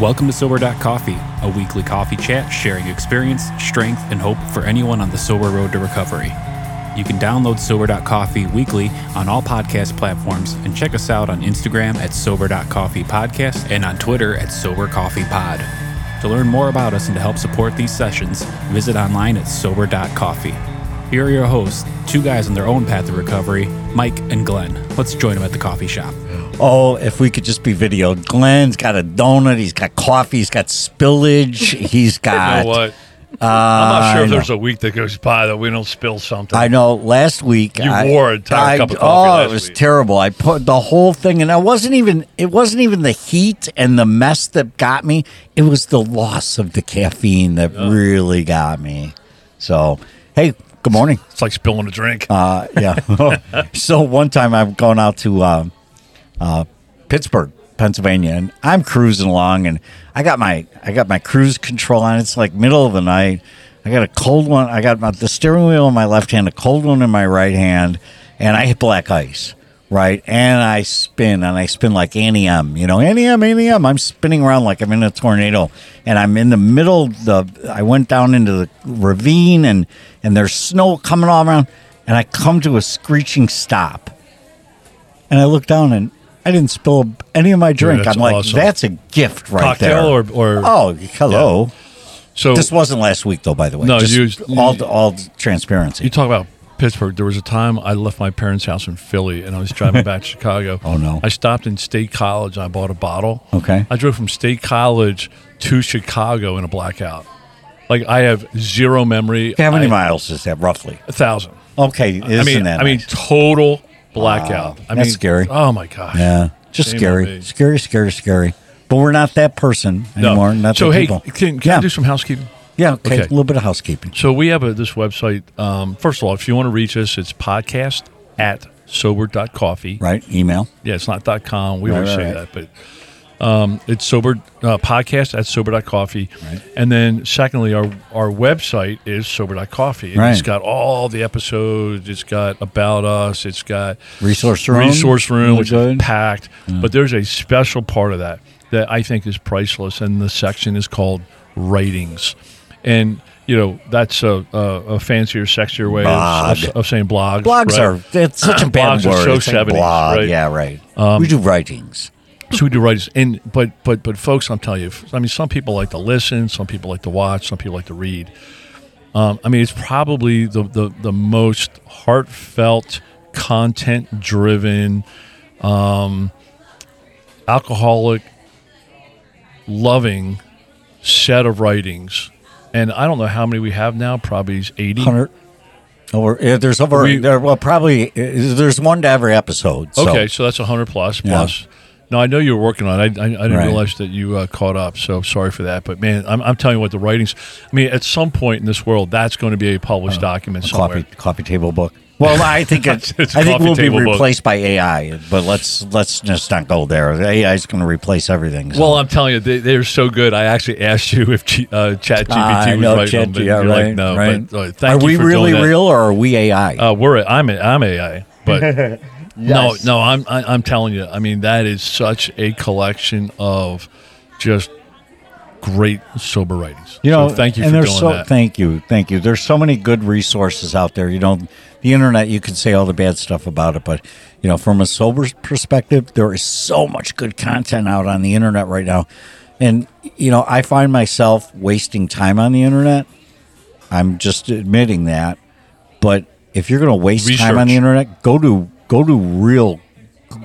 Welcome to Sober Coffee, a weekly coffee chat sharing experience, strength, and hope for anyone on the sober road to recovery. You can download Sober Coffee weekly on all podcast platforms and check us out on Instagram at Sober Coffee Podcast and on Twitter at Sober Coffee Pod. To learn more about us and to help support these sessions, visit online at Sober.coffee. Here are your hosts, two guys on their own path to recovery, Mike and Glenn. Let's join them at the coffee shop. Oh, if we could just be videoed. Glenn's got a donut. He's got coffee. He's got spillage. He's got. You know what? Uh, I'm not sure if there's a week that goes by that we don't spill something. I know. Last week, You I, wore I- cup of coffee Oh, it was week. terrible. I put the whole thing, and I wasn't even. It wasn't even the heat and the mess that got me. It was the loss of the caffeine that really got me. So, hey, good morning. it's like spilling a drink. Uh, yeah. so one time I'm going out to uh, uh, Pittsburgh, Pennsylvania, and I'm cruising along, and I got my I got my cruise control on. It's like middle of the night. I got a cold one. I got my, the steering wheel in my left hand, a cold one in my right hand, and I hit black ice. Right, and I spin, and I spin like Annie M. You know, Annie M, Annie M. I'm spinning around like I'm in a tornado, and I'm in the middle. The I went down into the ravine, and and there's snow coming all around, and I come to a screeching stop, and I look down, and I didn't spill any of my drink. I'm like, awesome. that's a gift right there. Cocktail or, or oh, hello. so This wasn't last week, though. By the way, No, Just you- all all transparency. you talk about Pittsburgh. There was a time I left my parents' house in Philly and I was driving back to Chicago. Oh, no. I stopped in State College. I bought a bottle. Okay. I drove from State College to Chicago in a blackout. Like I have zero memory. How many I- miles is that roughly? A thousand. Okay, isn't I mean, that? I mean, nice? total blackout. Wow, I that's mean, scary. Oh my gosh. yeah, just Shame scary, scary, scary, scary. But we're not that person No. anymore. Not so hey, can, can yeah, I do some housekeeping? Yeah, okay. Okay. A little bit of housekeeping. So we have a, this website. Um, first of all, if you want to reach us, it's podcast at sober.coffee. Right, email. Yeah, it's not dot .com. We Right, always right, say right. that, but um, it's sober uh, podcast at sober.coffee. Right. And then secondly, our, our website is sober.coffee. And Right. It's got all the episodes. It's got about us. It's got Resource room. resource room, Really which good. is packed. But there's a special part of that that I think is priceless, and the section is called writings, and you know that's a, a, a fancier, sexier way of, of, of saying blogs. Blogs right? are it's such a bad Blogs are so like 70s, blog. right? Um, Yeah, right. we do writings. so we do writings, and but but but folks, I'm telling you, I mean, some people like to listen, some people like to watch, some people like to read. Um, I mean, it's probably the, the, the most heartfelt, content driven, um, alcoholic, loving set of writings. And I don't know how many we have now, probably 80. Hundred. Over yeah, there's over We- there. Well, probably uh, there's one to every episode. So. Okay, so that's 100 plus. Yeah. plus. No, I know you were working on it. I, I, I didn't Right. realize that you uh, caught up. So sorry for that. But man, I'm, I'm telling you what, the writings. I mean, at some point in this world, that's going to be a published document a somewhere. coffee coffee table book. Well, I think it's, It's a I think coffee we'll be table book. replaced by AI, but let's let's just not go there. AI is going to replace everything. so. Well, I'm telling you, they, they're so good. I actually asked you if G, uh, Chat GPT I was know, writing Chat them, but G- yeah, you're right, like, no. right. But uh, thank are you we for really real or are we AI? Uh, we're I'm a, I'm AI, but no, no, I'm I, I'm telling you. I mean, that is such a collection of just great sober writings. you know, so thank you and for doing so, that. Thank you, thank you. There's so many good resources out there. You know, the internet. You can say all the bad stuff about it, but you know, from a sober perspective, there is so much good content out on the internet right now. And you know, I find myself wasting time on the internet. I'm just admitting that. But if you're going to waste time on the internet, go to go to real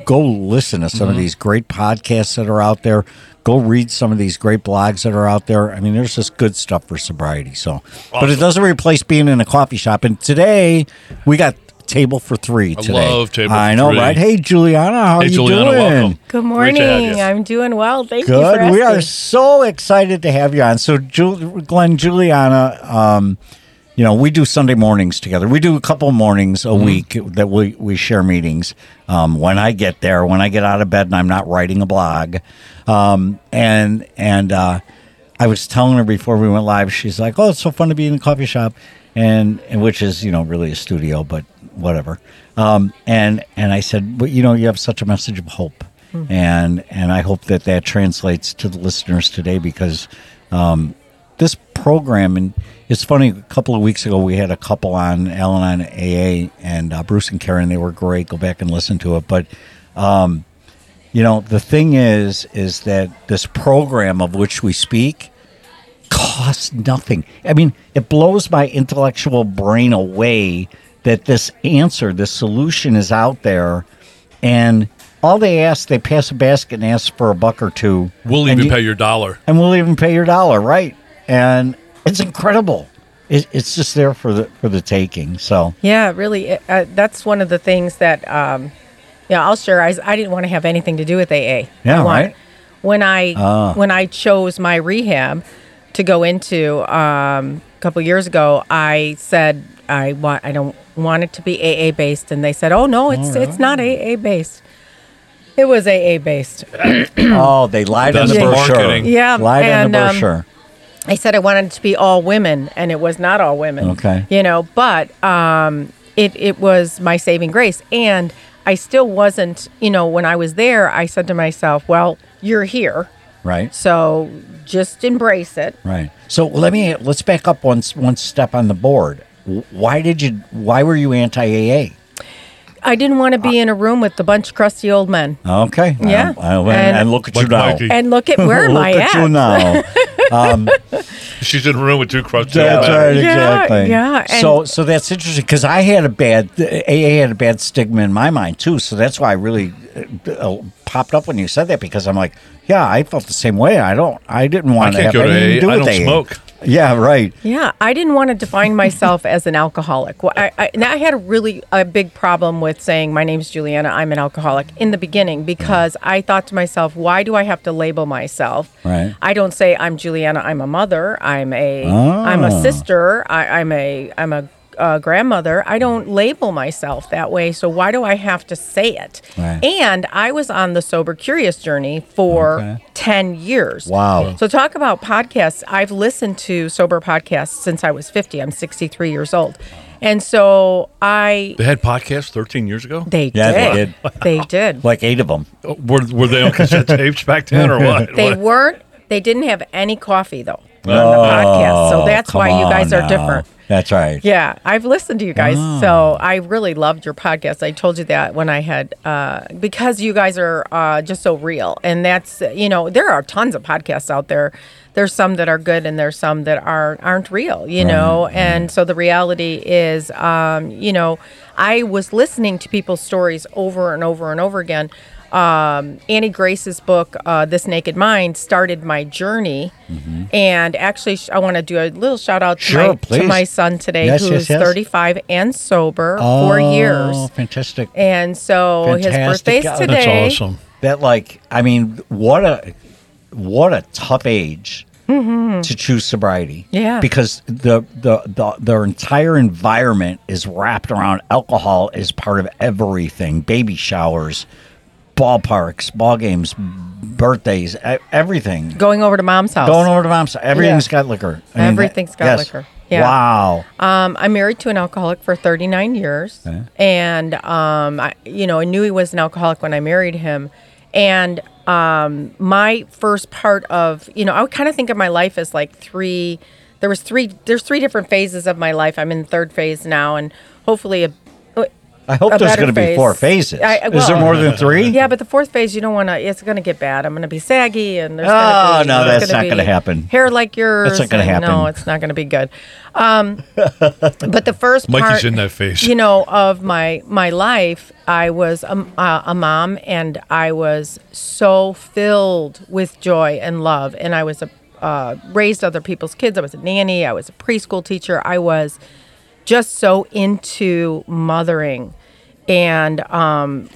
go listen to some of Mm-hmm. these great podcasts that are out there. Go read some of these great blogs that are out there. I mean, there's just good stuff for sobriety. So, but it doesn't replace being in a coffee shop. And today we got table for three today. love table I for know, three. right? Hey, Julianna, how Hey, are you Julianna, doing? welcome. Good Great to have morning. I'm doing well. Thank you for Good. asking. We are so excited to have you on. So, Ju- Glenn, Julianna, um, you know, we do Sunday mornings together. We do a couple mornings a Mm-hmm. week that we, we share meetings. Um, when I get there, when I get out of bed and I'm not writing a blog, um, and and uh, I was telling her before we went live, she's like, "Oh, it's so fun to be in the coffee shop," and, and which is you know really a studio, but whatever. Um, and and I said, "But you know, you have such a message of hope." and and I hope that that translates to the listeners today because um, this program and it's funny. A couple of weeks ago, we had a couple on Al-Anon AA and uh, Bruce and Karen. They were great. Go back and listen to it. But um, you know, the thing is, is that this program of which we speak costs nothing. I mean, it blows my intellectual brain away that this answer, this solution is out there, and all they ask, they pass a basket and ask for a buck or two. We'll even you- pay your dollar. and we'll even pay your dollar, right? And it's incredible. It, it's just there for the for the taking. So Yeah, really. Uh, that's one of the things that, um, yeah, I'll share. I didn't want to have anything to do with AA. Yeah, I right. When I Ah. when I chose my rehab to go into um, a couple years ago, I said I want I don't want it to be AA based, and they said, "Oh no, it's it's not AA based." It was AA based. oh, they lied on That's the the brochure. marketing. Yeah, lied on and, the um, brochure. I said I wanted it to be all women, and it was not all women. Okay. You know, but um, it it was my saving grace, and I still wasn't. You know, when I was there, I said to myself, "Well, you're here, right, so just embrace it." right. So let me let's back up one s- one step on the board. Why did you? Why were you anti AA? I didn't want to be in a room with a bunch of crusty old men. Okay. Yeah. I- I- and, And- and look at Like you now. And look at where am look I at at? you now. She's in a room with two crusty That's right, Yeah, exactly. yeah, and- so, so that's interesting because I had a bad AA had a bad stigma in my mind too. So that's why I really uh, uh, popped up when you said that because I'm like, yeah, I felt the same way. I don't, I didn't want can't to go have to anything AA. do I with don't AA. smoke. Yeah, right. Yeah, I didn't want to define myself as an alcoholic. Well, I, I, I had a really a big problem with saying my name's Julianna. I'm an alcoholic in the beginning because I thought to myself, why do I have to label myself? Right. I don't say I'm Julianna. I'm a mother. I'm a am a Ah. sister. I, I'm a I'm a uh, grandmother. I don't label myself that way. So why do I have to say it? Right. And I was on the sober curious journey for Okay. ten years. Wow. So talk about podcasts. I've listened to sober podcasts since I was 50. I'm 63 years old. And so I They had podcasts 13 years ago? they Yeah, they did. They did. Like eight of them. Oh, Were, were they on cassette tapes back then or what? They What? weren't they didn't have any coffee though on the podcast. So that's Oh, why you guys on are now. different. That's right. Yeah, I've listened to you guys, Ah. so I really loved your podcast. I told you that when I had uh, because you guys are uh, just so real, and that's you know there are tons of podcasts out there. There's some that are good, and there's some that are aren't real, you know. And so the reality is, um, you know, I was listening to people's stories over and over and over again. Um, Annie Grace's book, uh, "This Naked Mind," started my journey, and actually, I want to do a little shout out to, Mm-hmm. Sure, my, to my son today, Yes, who's yes, yes. 35 and sober, Oh, four years. fantastic. And so his Fantastic. birthday's That's That's today. awesome. That like, I mean, what a what a tough age to choose sobriety. Mm-hmm. Yeah. because the, the the their entire environment is wrapped around alcohol as part of everything. Baby showers, ballparks, ball games, birthdays, e- everything. Going over to mom's house. Going over to mom's, everything's got liquor. I mean, Everything's got yes. liquor. Yeah. Wow. Um, I'm married to an alcoholic for 39 years, Okay. and um, I, you know, I knew he was an alcoholic when I married him. And um, my first part of, you know, I would kind of think of my life as like three. There was three. There's three different phases of my life. I'm in the third phase now, and hopefully a. I hope a there's going to be phase. four phases. I- is there more than three? Yeah, but the fourth phase, you don't want to. It's going to get bad. I'm going to be saggy, and there's. Oh, gonna be, no, that's gonna not gonna happen. Hair like yours. That's not gonna and No, it's not going to be good. Um, but the first Mikey's part, in that phase. You know, of my my life, I was a, a, a mom, and I was so filled with joy and love, and I was a uh, raised other people's kids. I was a nanny. I was a preschool teacher. I was just so into mothering and um,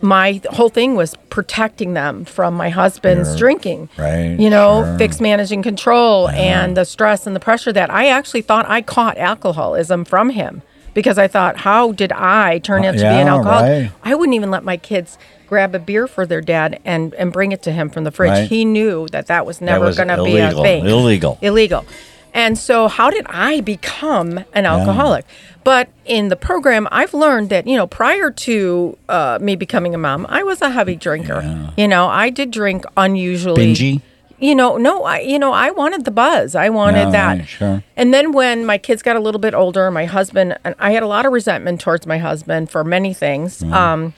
my whole thing was protecting them from my husband's Sure. drinking Right, you know sure. fix managing control and the stress and the pressure that i actually thought i caught alcoholism from him because i thought how did i turn out to be an alcoholic right. i wouldn't even let my kids grab a beer for their dad and, and bring it to him from the fridge Right. he knew that that was never going to be a thing Illegal. illegal And so, how did I become an alcoholic? But in the program, I've learned that, you know, prior to uh, me becoming a mom, I was a heavy drinker. You know, I did drink unusually. Bingy? You know, no, I, you know, I wanted the buzz. I wanted Yeah, that. right, sure. And then when my kids got a little bit older, my husband, and I had a lot of resentment towards my husband for many things. Um,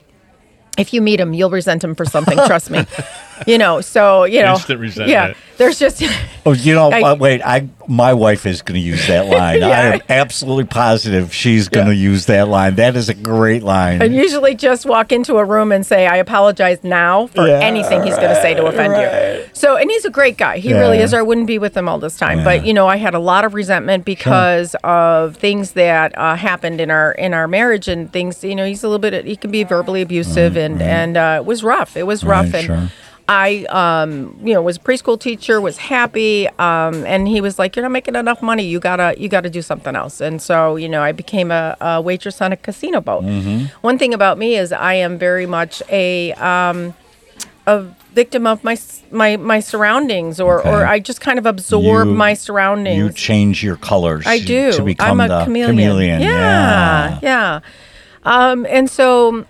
if you meet him, you'll resent him for something. trust me. You know, so you know, Instant resentment. Yeah, there's just Oh, you know, I- uh, wait. I my wife is going to use that line. I am absolutely positive she's going to Yeah. use that line. That is a great line. I usually just walk into a room and say, I apologize now for Yeah, anything he's going to say to offend you. So, and he's a great guy. He really is, or I wouldn't be with him all this time. But, you know, I had a lot of resentment because of things that uh, happened in our in our marriage and things, you know, he's a little bit, he can be verbally abusive and, and uh, it was rough. It was rough. Mm, Right, and sure. I, um, you know, was a preschool teacher, was happy, um, and he was like, "You're not making enough money. You gotta, you gotta do something else." And so, you know, I became a, a waitress on a casino boat. Mm-hmm. One thing about me is I am very much a, um, a victim of my my my surroundings, or Okay. or I just kind of absorb You- my surroundings. you change your colors. I do. to become I'm a the chameleon. Yeah. Yeah, yeah. Um, and so,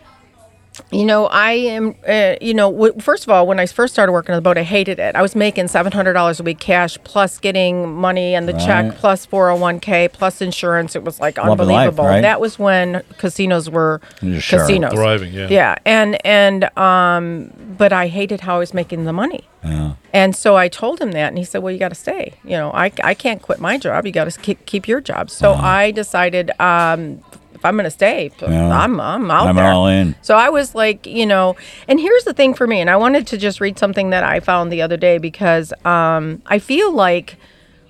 you know, I am. Uh, you know, w- first of all, when I first started working on the boat, I hated it. I was making seven hundred dollars a week cash, plus getting money and the check, plus four hundred one k, plus insurance. It was like Love of life, unbelievable. right? That was when casinos were Yeah, sure. casinos Thriving, yeah. Yeah, and and um, but I hated how I was making the money. Yeah. And so I told him that, and he said, "Well, you got to stay. You know, I, I can't quit my job. You got to keep, keep your job." So I decided, um, if I'm going to stay, Yeah. I'm I'm out I'm there. all in. So I was like, you know, and here's the thing for me, and I wanted to just read something that I found the other day because um, I feel like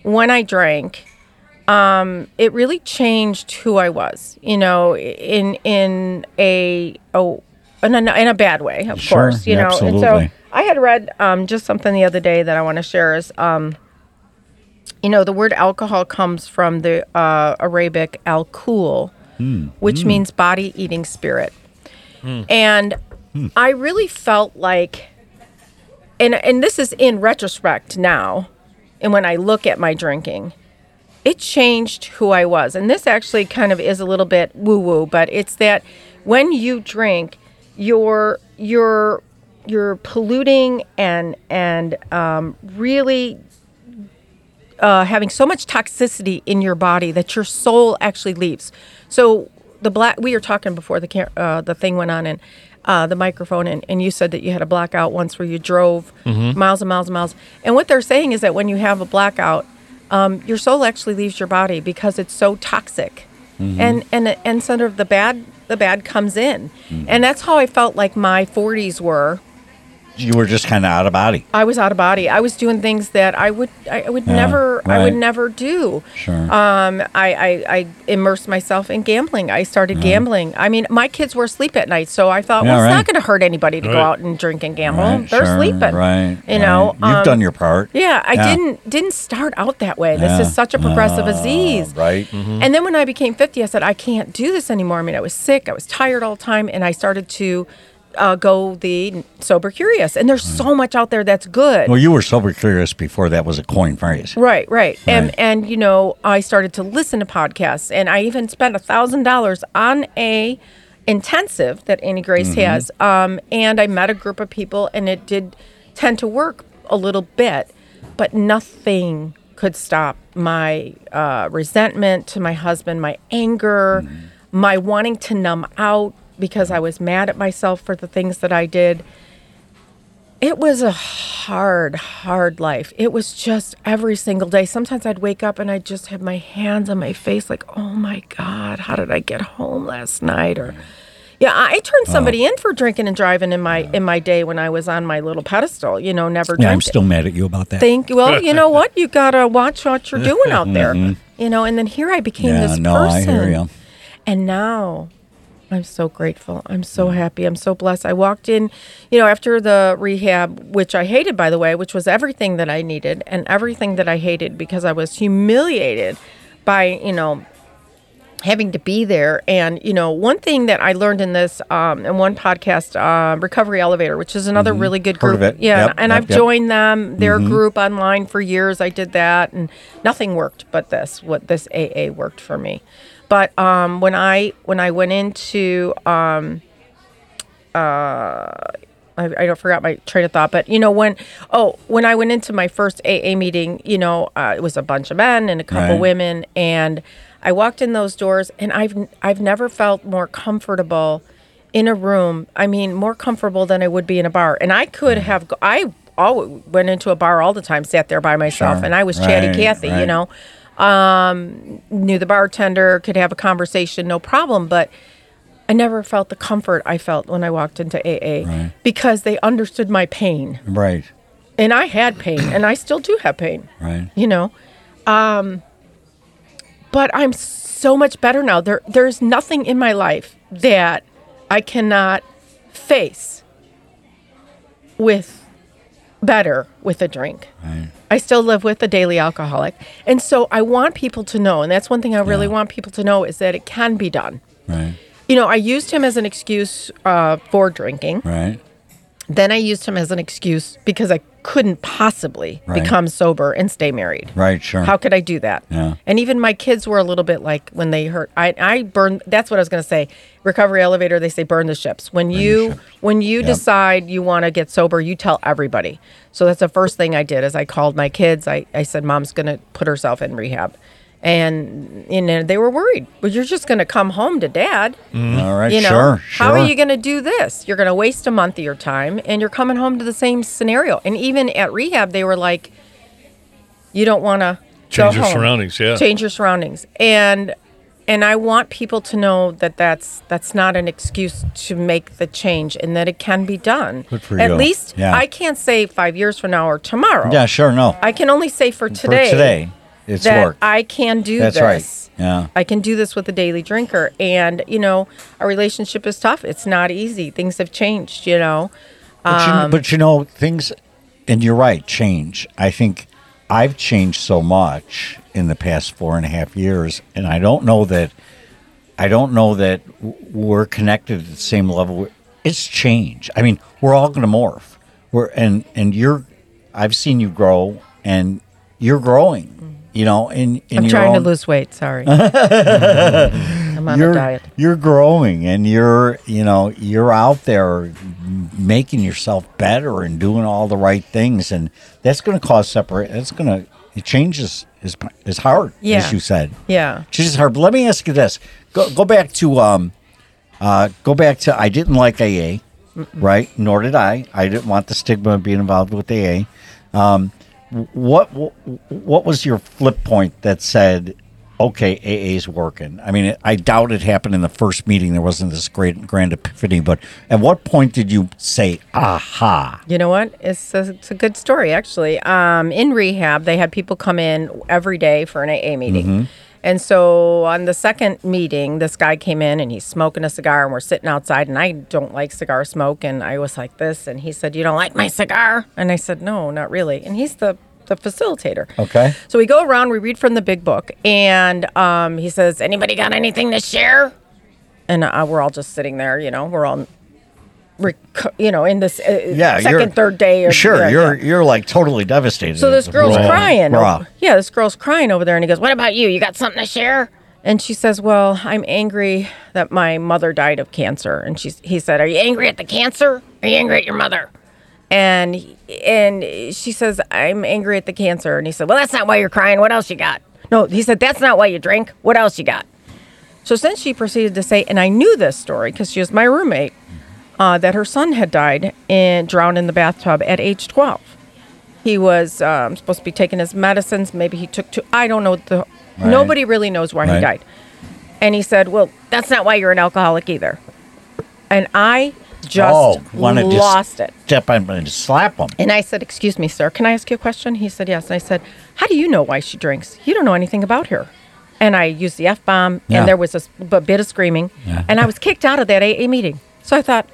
when I drank, um, it really changed who I was. You know, in in a oh. In a, in a bad way, of Sure, course, you know. And so. I had read um, just something the other day that I want to share is, um, you know, the word alcohol comes from the uh, Arabic al-kul, which means body eating spirit. And I really felt like, and and this is in retrospect now, and when I look at my drinking, it changed who I was. And this actually kind of is a little bit woo woo, but it's that when you drink, you're you're you're polluting and and um, really uh, having so much toxicity in your body that your soul actually leaves. So the black we were talking before the cam- uh, the thing went on and uh, the microphone and, and you said that you had a blackout once where you drove miles and miles and miles. And what they're saying is that when you have a blackout, um, your soul actually leaves your body because it's so toxic, and and and sort of the bad the bad comes in, and that's how I felt like my 40s were. You were just kind of out of body. I was out of body. I was doing things that I would I, I would Yeah, never I would never do. Sure. Um, I, I, I immersed myself in gambling. I started gambling. I mean, my kids were asleep at night, so I thought, Yeah, well, it's not going to hurt anybody to go out and drink and gamble. Right, They're sure, sleeping, Right. You know, right. You've um, done your part. Yeah, I Yeah. didn't didn't start out that way. This Yeah. is such a progressive Ah, disease. Right. And then when I became 50, I said, I can't do this anymore. I mean, I was sick, I was tired all the time, and I started to uh, go the sober curious. And there's so much out there that's good. Well, you were sober curious before that was a coin phrase. Right, right, and and you know, I started to listen to podcasts, and I even spent a thousand dollars on a intensive that Annie Grace Mm-hmm. has, um, and I met a group of people, and it did tend to work a little bit, but nothing could stop my uh, resentment to my husband, my anger, Mm-hmm. my wanting to numb out because I was mad at myself for the things that I did it was a hard, hard life. It was just every single day. Sometimes I'd wake up and I'd just have my hands on my face, like, oh my God, how did I get home last night? Or, yeah, I turned somebody in for drinking and driving in my in my day when I was on my little pedestal. You know, never Yeah, I'm still mad at you about that. Think well, you know what? You gotta watch what you're doing out there. You know, and then here I became Mm-hmm. yeah, this no, person. I hear you. And now I'm so grateful. I'm so happy. I'm so blessed. I walked in, you know, after the rehab, which I hated, by the way, which was everything that I needed and everything that I hated because I was humiliated by, you know, having to be there and you know one thing that i learned in this um, in one podcast uh, recovery elevator which is another really good Mm-hmm. Heard group of it. yeah Yep, and yep, i've yep. joined them their group online for years i did that and nothing worked but this what this aa worked for me but um, when i when i went into um, I, I don't forgot my train of thought, but you know when oh when I went into my first AA meeting, you know uh, it was a bunch of men and a couple Right. women, and I walked in those doors, and I've I've never felt more comfortable in a room. I mean, more comfortable than I would be in a bar, and I could have go- I always went into a bar all the time, sat there by myself, Sure. and I was chatty Right, Cathy, you right. know, um, knew the bartender, could have a conversation, no problem, but. I never felt the comfort I felt when I walked into AA Right. because they understood my pain. Right. And I had pain and I still do have pain, Right. you know. Um but I'm so much better now. There there's nothing in my life that I cannot face with better with a drink. Right. I still live with a daily alcoholic. And so I want people to know, and that's one thing I really Yeah. want people to know is that it can be done. Right. You know, I used him as an excuse uh, for drinking. Right. Then I used him as an excuse because I couldn't possibly Right. become sober and stay married. Right. Sure. How could I do that? Yeah. And even my kids were a little bit like when they heard I I burned that's what I was going to say. Recovery elevator they say burn the ships. When you ships. when you Yep. decide you want to get sober, you tell everybody. So that's the first thing I did is I called my kids. I I said mom's going to put herself in rehab. And you know they were worried. Well, you're just going to come home to dad. Mm-hmm. All right. You know, sure. Sure. how are you going to do this? You're going to waste a month of your time and you're coming home to the same scenario. And even at rehab, they were like, you don't want to Change your surroundings, yeah. Change your surroundings. And and I want people to know that that's that's not an excuse to make the change and that it can be done. Good for At you. least Yeah. I can't say 5 years from now or tomorrow. Yeah. Sure. No. I can only say for today, For today, it's that work. I can do That's this. right. Yeah. I can do this with a daily drinker. And, you know, our relationship is tough. It's not easy. Things have changed, you know. But, Um, you, but you know things, and you're right. Change. I think I've changed so much in the past four and a half years, and I don't know that. I don't know that we're connected at the same level. It's change. I mean, we're all going to morph. We're and and you're. I've seen you grow, and you're growing. You know, in in I'm your trying to lose weight. Sorry. I'm on you're, a diet. You're growing and you're, you know, you're out there making yourself better and doing all the right things. And that's going to cause separate. That's going to, it changes is, is hard, Yeah. as you said. Yeah. Changes hard. But let me ask you this. Go, go back to, um, uh, go back to, I didn't like AA, right? Nor did I. I didn't want the stigma of being involved with AA. Um, what, what was your flip point that said okay AA's working I mean I doubt it happened in the first meeting there wasn't this great grand epiphany but at what point did you say aha You know what? It's a, it's a good story, actually. Um, in rehab, they had people come in every day for an AA meeting. Mm-hmm. And so on the second meeting, this guy came in and he's smoking a cigar, and we're sitting outside. And I don't like cigar smoke. And I was like this. And he said, You don't like my cigar? And I said, No, not really. And he's the, the facilitator. okay So we go around, we read from the big book, and um, he says, "Anybody got anything to share?" And uh, we're all just sitting there, you know, we're all, rec- you know, in this uh, yeah second, third day. Or, sure yeah, you're yeah. you're like totally devastated So this girl's Raw. crying. Raw. Yeah, this girl's crying over there, and he goes, "What about you? You got something to share?" And she says, "Well, I'm angry that my mother died of cancer." And she's, he said, "Are you angry at the cancer? Are you angry at your mother?" And and she says, "I'm angry at the cancer." And he said, "Well, that's not why you're crying. What else you got?" No, he said, "That's not why you drink. What else you got?" So then she proceeded to say, and I knew this story because she was my roommate, uh, that her son had died and drowned in the bathtub at age 12. He was um, supposed to be taking his medicines. Maybe he took two. I don't know. The Right. nobody really knows why he died. And he said, "Well, that's not why you're an alcoholic either." And I just oh lost it. step on and slap him. And I said, "Excuse me, sir. Can I ask you a question?" He said, "Yes." And I said, "How do you know why she drinks? You don't know anything about her." And I used the f bomb, Yeah. and there was a bit of screaming, Yeah. and I was kicked out of that AA meeting. So I thought,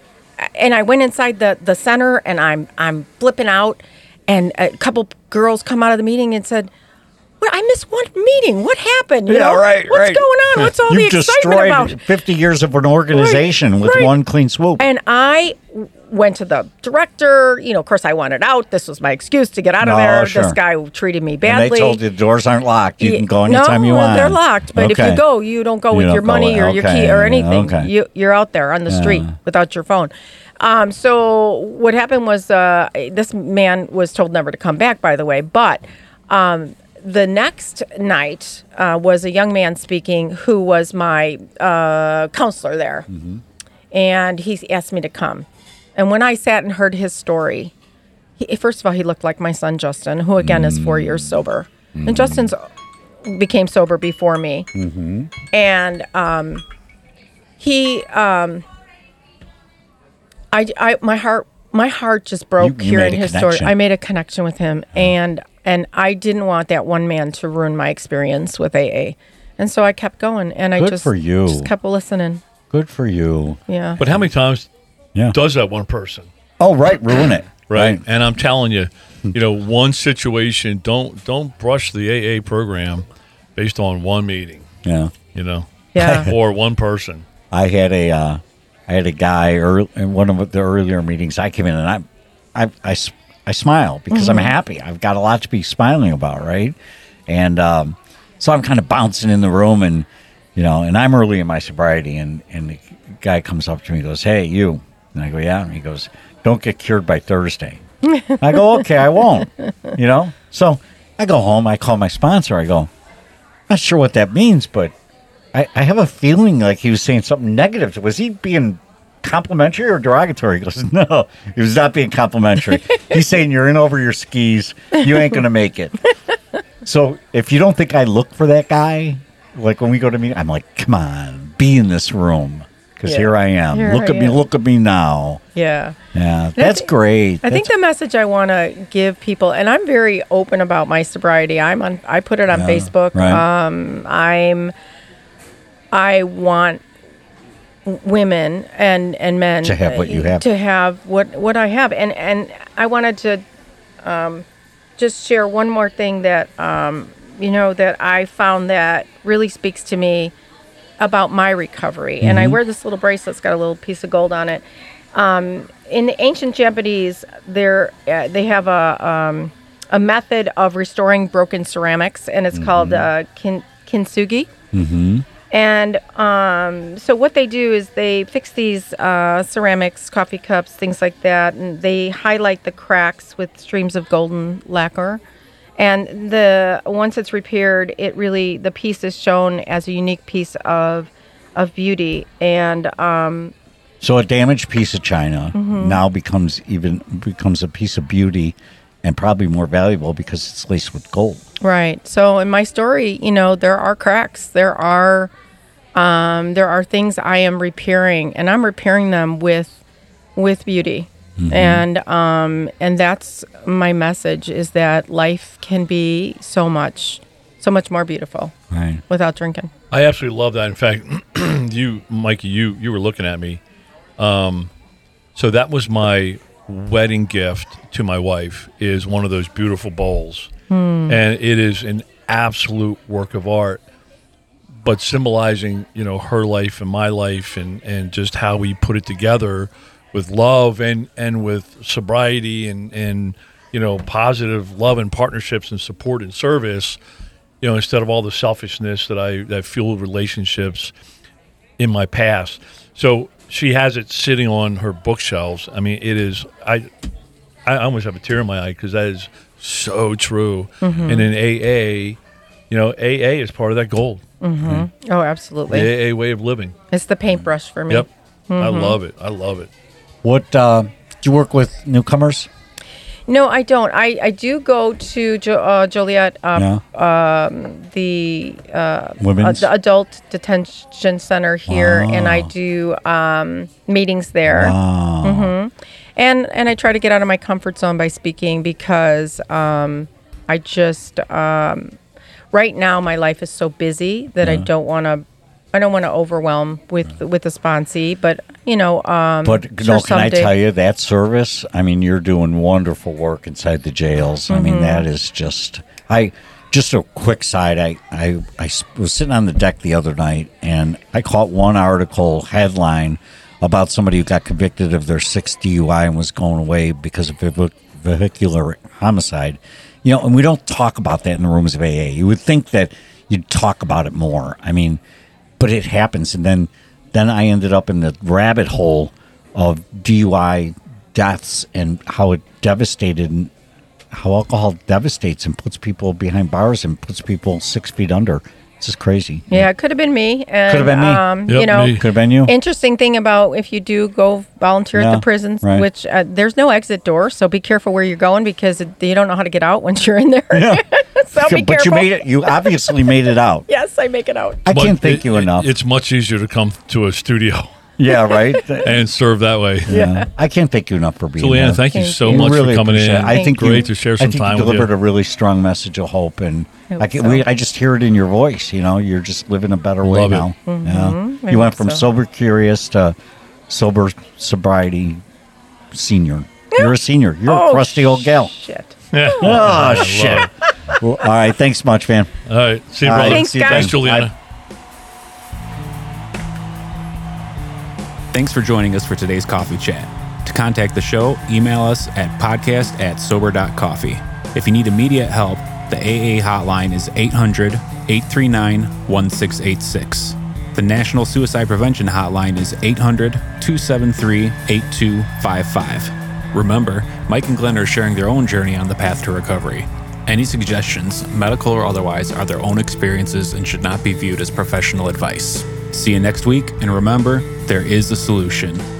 and I went inside the the center, and I'm I'm flipping out, and a couple girls come out of the meeting and said, What, I missed one meeting. What happened? You Yeah, know? right, What's right. going on? What's all the You've excitement about? 50 years of an organization with right. one clean swoop. And I w- went to the director. You know, of course, I wanted out. This was my excuse to get out of No, there. sure. This guy treated me badly. And they told you the doors aren't locked. You can go anytime no, you want. They're locked, but if you go, you don't go You with don't your go, money or your key or anything. okay. You you're out there on the street without your phone. Um, so what happened was uh, this man was told never to come back. By the way, but um, the next night uh, was a young man speaking who was my uh, counselor there, Mm-hmm. and he asked me to come. And when I sat and heard his story, he, first of all, he looked like my son Justin, who again is four years sober, and Justin's became sober before me, and um, he, um, I, I, my heart, my heart just broke You- you hearing made a his story. connection. I made a connection with him, and and I didn't want that one man to ruin my experience with AA, and so I kept going, and I Good just for you. just kept listening. Good for you. Yeah, But how many times Yeah. does that one person? Oh, right. Ruin it. Right. And I'm telling you, you know, one situation, don't don't brush the AA program based on one meeting, Yeah. you know. Yeah. or one person. I had a, uh, I had a guy early, in one of the earlier meetings. I came in and I I I smile because I'm happy. I've got a lot to be smiling about, right? And um, so I'm kind of bouncing in the room, and you know, and I'm early in my sobriety, and and the guy comes up to me, and goes, "Hey, you," and I go, "Yeah," and he goes, "Don't get cured by Thursday." I go, "Okay, I won't," you know. So I go home. I call my sponsor. I go, "Not sure what that means, but." I, I have a feeling like he was saying something negative. Was he being complimentary or derogatory? He goes, No, he was not being complimentary. He's saying you're in over your skis. You ain't to make it. So if you don't think I look for that guy, like when we go to meet, I'm like, Come on, be in this room. Because Yeah. here I am. Here look I at me. Look at me now. yeah. Yeah, that's thi- great. I think the message I want to give people, and I'm very open about my sobriety. I'm on. I put it on Yeah, Facebook. right. Um, I'm. I want women and and men To have what you have. To have what what I have, and and I wanted to, um, just share one more thing that um, you know that I found that really speaks to me about my recovery. And I Mm-hmm. wear this little bracelet. It's got a little piece of gold on it. Um, in the ancient Japanese, there uh, they have a um, a method of restoring broken ceramics, and it's called uh, kin- kintsugi. Mm-hmm. And um, so what they do is they fix these uh, ceramics, coffee cups, things like that, and they highlight the cracks with streams of golden lacquer. And the once it's repaired, it really the piece is shown as a unique piece of of beauty. And um, So a damaged piece of china Mm-hmm. now becomes even becomes a piece of beauty and probably more valuable because it's laced with gold. Right. So in my story, you know, there are cracks. There are um, there are things I am repairing, and I'm repairing them with with beauty. And um, and that's my message is that life can be so much so much more beautiful Right. without drinking. I absolutely love that. In fact, you, Mikey, you you were looking at me. Um, so that was my wedding gift to my wife. Is one of those beautiful bowls, and it is an absolute work of art. But symbolizing, you know, her life and my life, and and just how we put it together with love and and with sobriety and and you know positive love and partnerships and support and service you know, instead of all the selfishness that I that fueled relationships in my past. So she has it sitting on her bookshelves. I mean, it is I I almost have a tear in my eye because that is so true. Mm-hmm. And in AA, you know, AA is part of that gold. Mm-hmm. Mm-hmm. Oh, absolutely. The AA way of living. It's the paintbrush for me. Yep. I love it. I love it. What uh, do you work with newcomers? No, I don't. I, I do go to jo- uh, Joliet, um, yeah. the uh, Women's. adult detention center here, and I do um, meetings there. Wow. and and I try to get out of my comfort zone by speaking because um, I just um, right now my life is so busy that I don't want to I don't want to overwhelm with with the sponsee, but you know, um, But sure no, can I tell you that service? I mean, you're doing wonderful work inside the jails. I Mm-hmm. mean, that is just I. just a quick side. I, I I was sitting on the deck the other night and I caught one article headline about somebody who got convicted of their sixth DUI and was going away because of vehi- vehicular homicide. You know, and we don't talk about that in the rooms of AA. You would think that you'd talk about it more. I mean, but it happens. And then, then I ended up in the rabbit hole of DUI deaths and how it devastated and how alcohol devastates and puts people behind bars and puts people six feet under. It's just crazy. Yeah, it could have been me. And, Could have been me. Um, Yep, you know, me. Could have been you. Interesting thing about if you do go volunteer at the prisons, right. which uh, there's no exit door, so be careful where you're going because it, you don't know how to get out once you're in there. so be but you made it. You obviously made it out. Yes, I make it out. I But can't thank it- you enough. It's much easier to come to a studio yeah, right. and serve that way. yeah. I can't thank you enough for being Julianna, here. thank you Thank so you. much really for coming in. appreciate it. I think great you, to share I some think time you with delivered you. a really strong message of hope, and hope like so. we, I just hear it in your voice. You know, you're just living a better way it. now. Mm-hmm. I You went from so. sober curious to sober sobriety senior. You're a senior. You're a Oh, crusty old gal. Shit. Yeah. Oh shit! Well, all right, thanks much, man. All right. See you, All right, brother. Thanks, see you guys. Thanks, Julianna. Thanks for joining us for today's coffee chat. To contact the show, email us at podcast at sober.coffee. If you need immediate help, the AA hotline is 800 839 1686. The National Suicide Prevention Hotline is 800 273 8255. Remember, Mike and Glenn are sharing their own journey on the path to recovery. Any suggestions, medical or otherwise, are their own experiences and should not be viewed as professional advice. See you next week, and remember, there is a solution.